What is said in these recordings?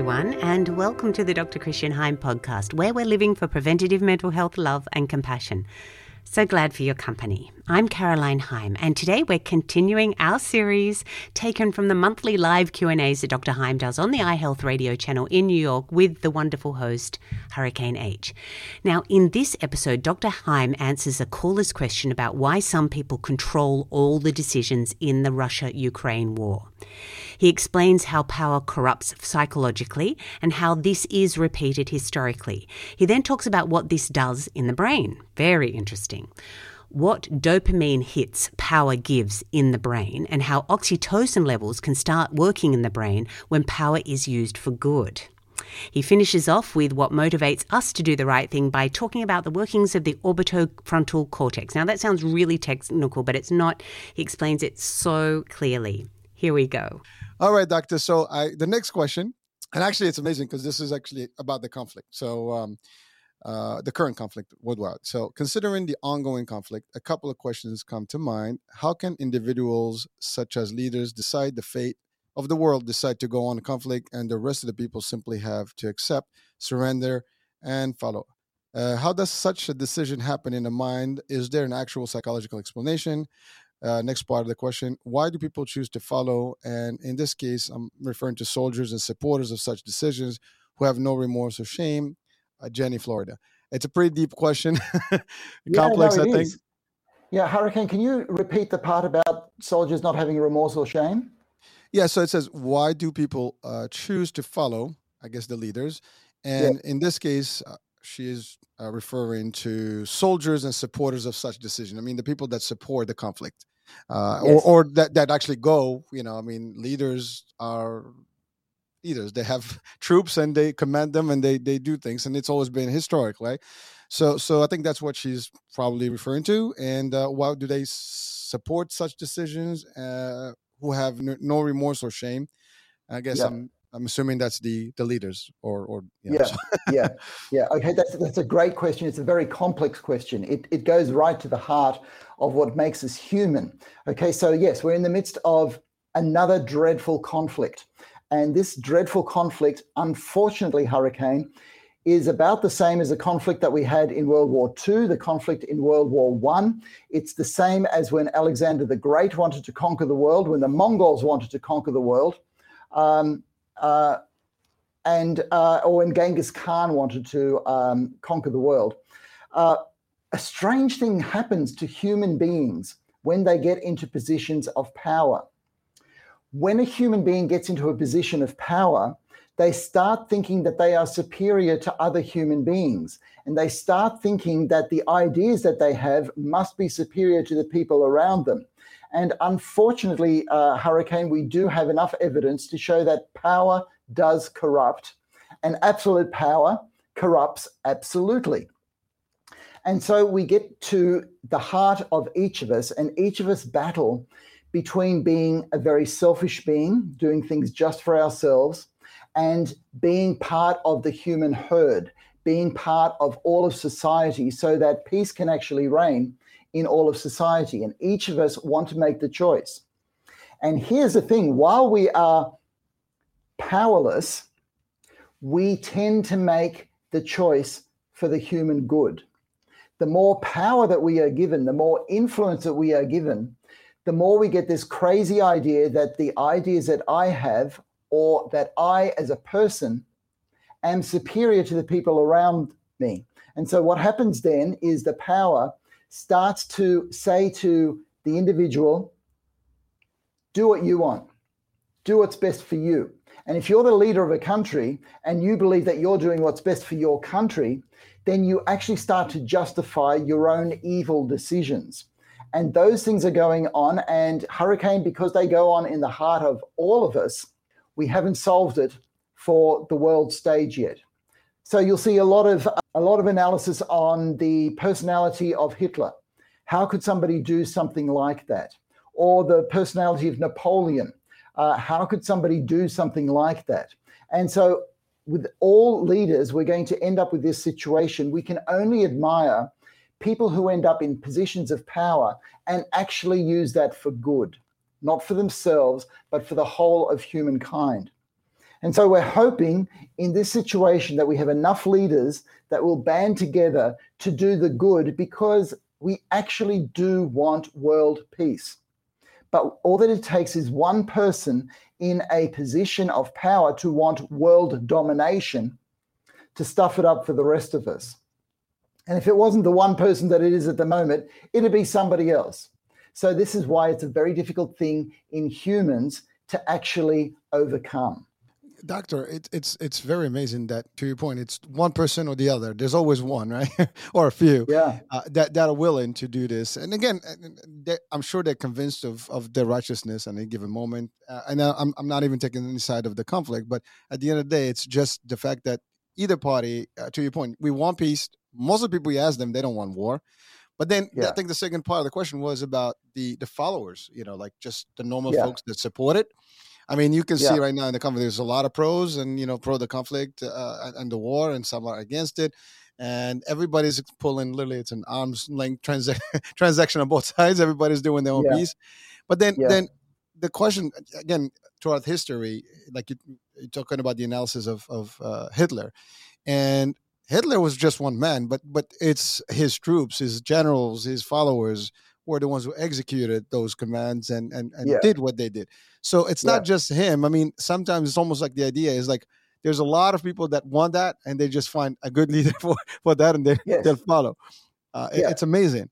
everyone, and welcome to the Dr. Christian Heim podcast, where we're living for preventative mental health, love, and compassion. So glad for your company. I'm Caroline Heim, and today we're continuing our series taken from the monthly live Q&As that Dr. Heim does on the iHealth radio channel in New York with the wonderful host Hurricane H. Now, in this episode, Dr. Heim answers a caller's question about why some people control all the decisions in the Russia-Ukraine war. He explains how power corrupts psychologically and how this is repeated historically. He then talks about what this does in the brain. Very interesting. What dopamine hits power gives in the brain, and how oxytocin levels can start working in the brain when power is used for good. He finishes off with what motivates us to do the right thing by talking about the workings of the orbitofrontal cortex. Now, that sounds really technical, but it's not. He explains it so clearly. Here we go. All right, doctor. So I the next question, and actually it's amazing because this is actually about the conflict. So um, uh, the current conflict worldwide. So considering the ongoing conflict, a couple of questions come to mind. How can individuals such as leaders decide the fate of the world, decide to go on a conflict, and the rest of the people simply have to accept, surrender, and follow? Uh, how does such a decision happen in the mind? Is there an actual psychological explanation? Uh, next part of the question why do people choose to follow and in this case i'm referring to soldiers and supporters of such decisions who have no remorse or shame uh, jenny florida it's a pretty deep question complex yeah, no, i think is. yeah hurricane can you repeat the part about soldiers not having remorse or shame yeah so it says why do people uh, choose to follow i guess the leaders and yeah. in this case uh, she is uh, referring to soldiers and supporters of such decision. I mean, the people that support the conflict uh, yes. or, or that, that actually go, you know, I mean, leaders are leaders. They have troops and they command them and they, they do things. And it's always been historic, right? So, so I think that's what she's probably referring to. And uh, why do they support such decisions uh, who have no remorse or shame? I guess I'm I'm assuming that's the the leaders or or you know, yeah so. yeah yeah okay that's that's a great question it's a very complex question it it goes right to the heart of what makes us human okay so yes we're in the midst of another dreadful conflict and this dreadful conflict unfortunately hurricane is about the same as the conflict that we had in World War II, the conflict in World War One. It's the same as when Alexander the Great wanted to conquer the world, when the Mongols wanted to conquer the world. Um, uh, and uh, or when Genghis Khan wanted to um, conquer the world. Uh, a strange thing happens to human beings when they get into positions of power. When a human being gets into a position of power, they start thinking that they are superior to other human beings. And they start thinking that the ideas that they have must be superior to the people around them. And unfortunately, uh, Hurricane, we do have enough evidence to show that power does corrupt, and absolute power corrupts absolutely. And so we get to the heart of each of us, and each of us battle between being a very selfish being, doing things just for ourselves, and being part of the human herd, being part of all of society so that peace can actually reign in all of society. And each of us want to make the choice. And here's the thing while we are powerless, we tend to make the choice for the human good. The more power that we are given, the more influence that we are given, the more we get this crazy idea that the ideas that I have or that I as a person am superior to the people around me. And so what happens then is the power starts to say to the individual, do what you want, do what's best for you. And if you're the leader of a country and you believe that you're doing what's best for your country, then you actually start to justify your own evil decisions. And those things are going on. And Hurricane, because they go on in the heart of all of us, we haven't solved it for the world stage yet. So you'll see a lot of a lot of analysis on the personality of Hitler. How could somebody do something like that? Or the personality of Napoleon. Uh, how could somebody do something like that? And so, with all leaders, we're going to end up with this situation. We can only admire people who end up in positions of power and actually use that for good, not for themselves, but for the whole of humankind. And so we're hoping in this situation that we have enough leaders that will band together to do the good because we actually do want world peace. But all that it takes is one person in a position of power to want world domination to stuff it up for the rest of us. And if it wasn't the one person that it is at the moment, it'd be somebody else. So, this is why it's a very difficult thing in humans to actually overcome. Doctor, it, it's it's very amazing that to your point, it's one person or the other. There's always one, right, or a few, yeah, uh, that that are willing to do this. And again, uh, I'm sure they're convinced of of their righteousness at a given moment. Uh, and I'm I'm not even taking any side of the conflict, but at the end of the day, it's just the fact that either party, uh, to your point, we want peace. Most of the people you ask them, they don't want war. But then yeah. I think the second part of the question was about the the followers, you know, like just the normal yeah. folks that support it. I mean, you can yeah. see right now in the conflict, there's a lot of pros and, you know, pro the conflict uh, and the war, and some are against it. And everybody's pulling, literally, it's an arm's length trans- transaction on both sides. Everybody's doing their own piece. But then, then the question, again, throughout history, like you, are talking about the analysis of, of uh, Hitler. And Hitler was just one man, but but it's his troops, his generals, his followers were the ones who executed those commands and and, and yeah. did what they did. So it's yeah. not just him. I mean, sometimes it's almost like the idea is like there's a lot of people that want that and they just find a good leader for, for that and they, yes. they'll follow. Uh, yeah. it, it's amazing.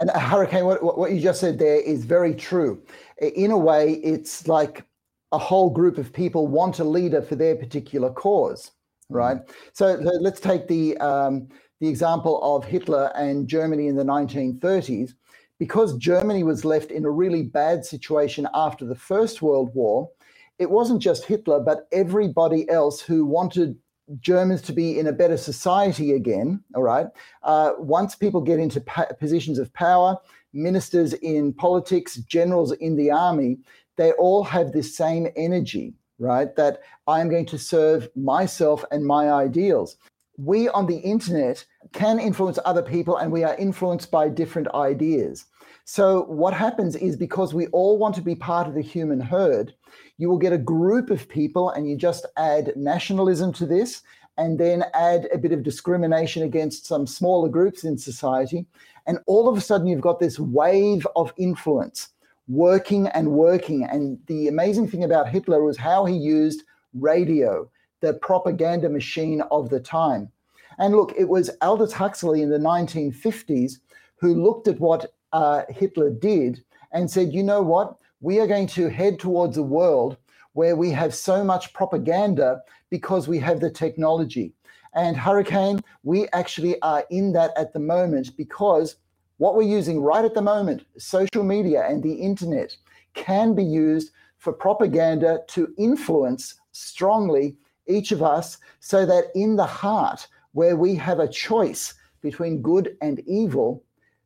And uh, Hurricane, what, what you just said there is very true. In a way, it's like a whole group of people want a leader for their particular cause. Right? Mm-hmm. So, so, let's take the um, the example of Hitler and Germany in the 1930s because Germany was left in a really bad situation after the First World War, it wasn't just Hitler, but everybody else who wanted Germans to be in a better society again. All right. Uh, once people get into pa- positions of power, ministers in politics, generals in the army, they all have this same energy, right? That I'm going to serve myself and my ideals. We on the internet can influence other people and we are influenced by different ideas. So, what happens is because we all want to be part of the human herd, you will get a group of people and you just add nationalism to this and then add a bit of discrimination against some smaller groups in society. And all of a sudden, you've got this wave of influence working and working. And the amazing thing about Hitler was how he used radio, the propaganda machine of the time. And look, it was Aldous Huxley in the 1950s who looked at what uh, Hitler did and said, you know what? We are going to head towards a world where we have so much propaganda because we have the technology. And Hurricane, we actually are in that at the moment because what we're using right at the moment, social media and the internet, can be used for propaganda to influence strongly each of us so that in the heart, where we have a choice between good and evil,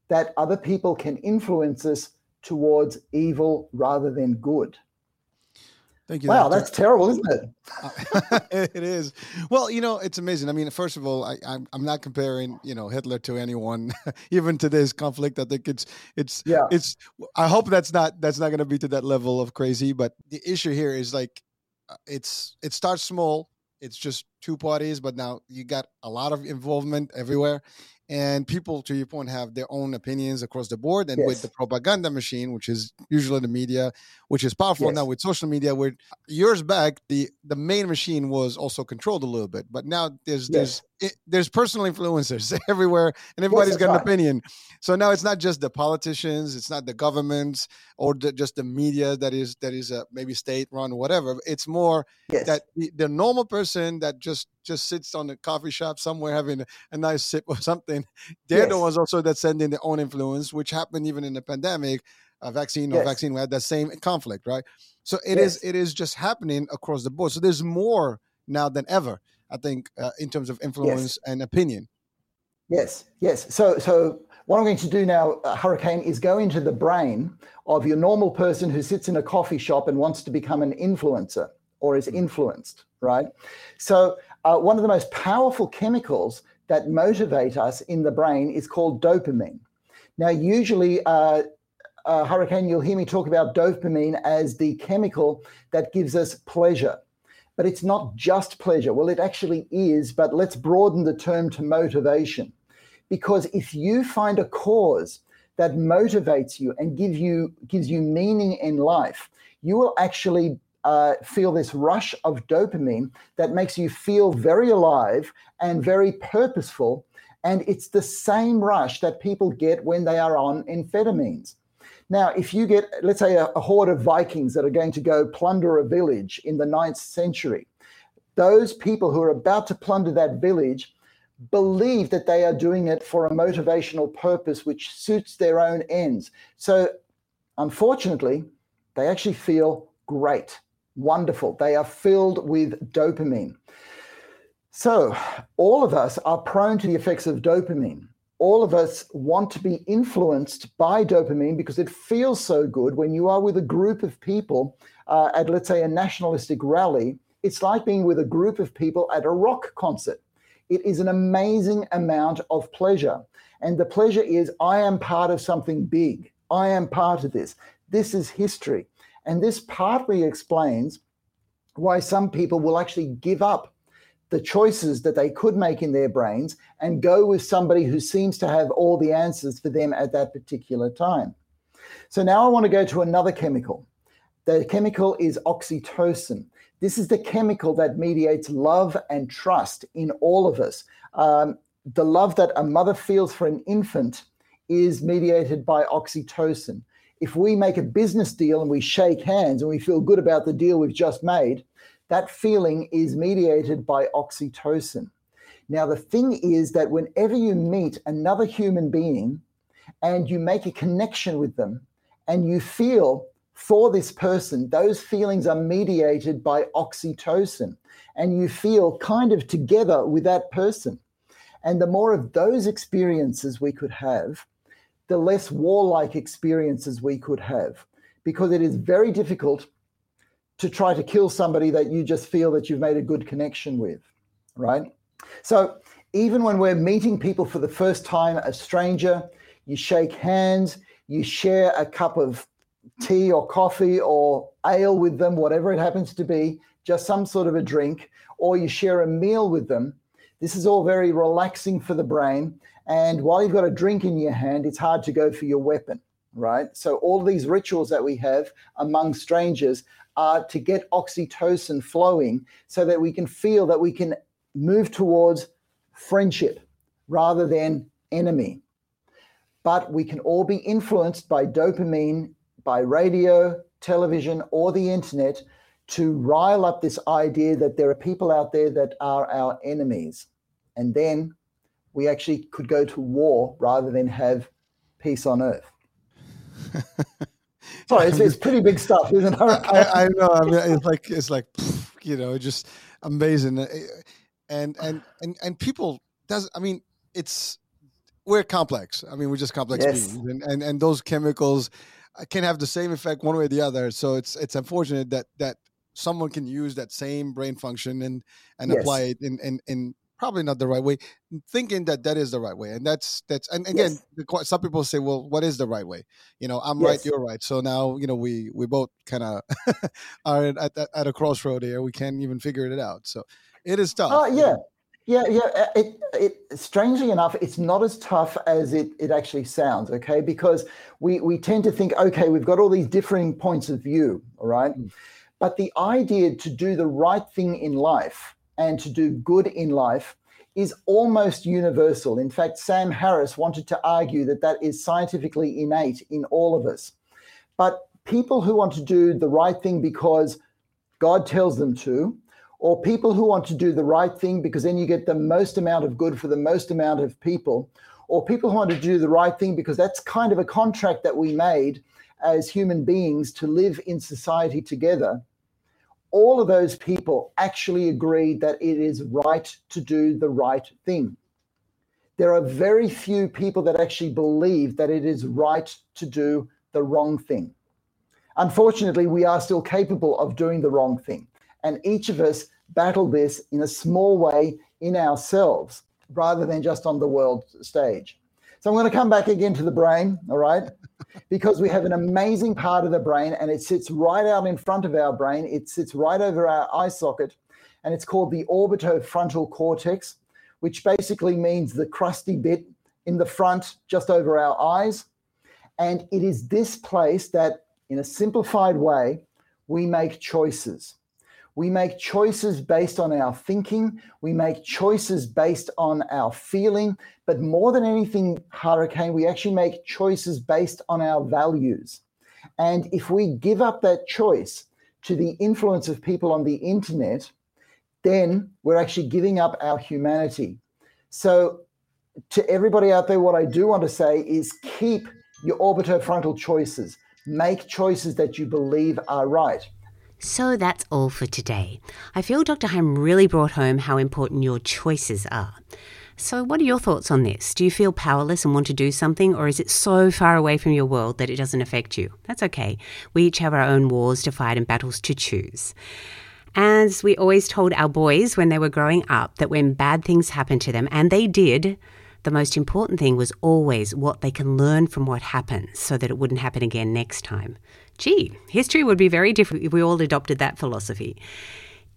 that other people can influence us towards evil rather than good. Thank you. Wow, that's terrible, isn't it? it is. Well, you know, it's amazing. I mean, first of all, I, I'm I'm not comparing, you know, Hitler to anyone, even to this conflict. I think it's it's yeah. It's. I hope that's not that's not going to be to that level of crazy. But the issue here is like, uh, it's it starts small. It's just two parties, but now you got a lot of involvement everywhere, and people to your point have their own opinions across the board and yes. with the propaganda machine which is usually the media which is powerful yes. now with social media where years back the the main machine was also controlled a little bit but now there's yes. there's there's personal influencers everywhere and everybody's got an opinion so now it's not just the politicians it's not the governments or the, just the media that is that is uh, maybe state run whatever it's more that the, the normal person that just just sits on the coffee shop somewhere having a, a nice sip or something. They're yes. the ones also that send in their own influence, which happened even in the pandemic. A vaccine or yes. vaccine, we had that same conflict, right? So it yes. is it is just happening across the board. So there's more now than ever, I think, uh, in terms of influence and opinion. Yes, yes. So so what I'm going to do now, uh, Hurricane, is go into the brain of your normal person who sits in a coffee shop and wants to become an influencer or is influenced, right? So uh, one of the most powerful chemicals that motivate us in the brain is called dopamine. Now, usually, uh, uh, Hurricane, you'll hear me talk about dopamine as the chemical that gives us pleasure. but it's not just pleasure. Well, it actually is, but let's broaden the term to motivation. Because if you find a cause that motivates you and give you gives you meaning in life, you will actually uh, feel this rush of dopamine that makes you feel very alive and very purposeful. And it's the same rush that people get when they are on amphetamines. Now, if you get, let's say, a, a horde of Vikings that are going to go plunder a village in the ninth century, those people who are about to plunder that village believe that they are doing it for a motivational purpose which suits their own ends. So, unfortunately, they actually feel great, wonderful. They are filled with dopamine. So, all of us are prone to the effects of dopamine all of us want to be influenced by dopamine because it feels so good when you are with a group of people uh, at, let's say, a nationalistic rally. It's like being with a group of people at a rock concert. It is an amazing amount of pleasure. And the pleasure is I am part of something big. I am part of this. This is history. And this partly explains why some people will actually give up the choices that they could make in their brains and go with somebody who seems to have all the answers for them at that particular time. So now I want to go to another chemical. The chemical is oxytocin. This is the chemical that mediates love and trust in all of us. Um, the love that a mother feels for an infant is mediated by oxytocin. If we make a business deal and we shake hands and we feel good about the deal we've just made, that feeling is mediated by oxytocin. Now, the thing is that whenever you meet another human being and you make a connection with them and you feel for this person, those feelings are mediated by oxytocin and you feel kind of together with that person. And the more of those experiences we could have, the less warlike experiences we could have, because it is very difficult to try to kill somebody that you just feel that you've made a good connection with, right? So even when we're meeting people for the first time, a stranger, you shake hands, you share a cup of tea or coffee or ale with them, whatever it happens to be, just some sort of a drink, or you share a meal with them. This is all very relaxing for the brain. And while you've got a drink in your hand, it's hard to go for your weapon, right? So, all these rituals that we have among strangers are to get oxytocin flowing so that we can feel that we can move towards friendship rather than enemy. But we can all be influenced by dopamine, by radio, television, or the internet to rile up this idea that there are people out there that are our enemies. And then we actually could go to war rather than have peace on earth. Sorry, it's, it's pretty big stuff, isn't it? I, I, know. I mean, it's like it's like you know, just amazing, uh, and and and and people does. I mean, it's we're complex. I mean, we're just complex yes. beings, and, and and those chemicals uh, can have the same effect one way or the other. So it's it's unfortunate that that someone can use that same brain function and and yes. apply it in in in probably not the right way thinking that that is the right way and that's that's and again yes. the, some people say well what is the right way you know i'm yes. right you're right so now you know we we both kind of are at, at, at a crossroad here we can't even figure it out so it is tough uh, yeah yeah yeah uh, it, it strangely enough it's not as tough as it, it actually sounds okay because we we tend to think okay we've got all these differing points of view all right mm. but the idea to do the right thing in life and to do good in life is almost universal. In fact, Sam Harris wanted to argue that that is scientifically innate in all of us. But people who want to do the right thing because God tells them to, or people who want to do the right thing because then you get the most amount of good for the most amount of people, or people who want to do the right thing because that's kind of a contract that we made as human beings to live in society together all of those people actually agreed that it is right to do the right thing. There are very few people that actually believe that it is right to do the wrong thing. Unfortunately, we are still capable of doing the wrong thing. And each of us battle this in a small way in ourselves rather than just on the world stage. So I'm going to come back again to the brain, all right? Because we have an amazing part of the brain and it sits right out in front of our brain. It sits right over our eye socket. and it's called the orbitofrontal cortex, which basically means the crusty bit in the front just over our eyes. And it is this place that, in a simplified way, we make choices. We make choices based on our thinking. We make choices based on our feeling. But more than anything, Hurricane, we actually make choices based on our values. And if we give up that choice to the influence of people on the internet, then we're actually giving up our humanity. So, to everybody out there, what I do want to say is keep your orbitofrontal choices. Make choices that you believe are right. So that's all for today. I feel Dr. Heim really brought home how important your choices are. So, what are your thoughts on this? Do you feel powerless and want to do something, or is it so far away from your world that it doesn't affect you? That's okay. We each have our own wars to fight and battles to choose. As we always told our boys when they were growing up, that when bad things happened to them, and they did, the most important thing was always what they can learn from what happened so that it wouldn't happen again next time. Gee, history would be very different if we all adopted that philosophy.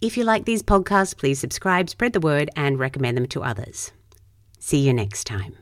If you like these podcasts, please subscribe, spread the word, and recommend them to others. See you next time.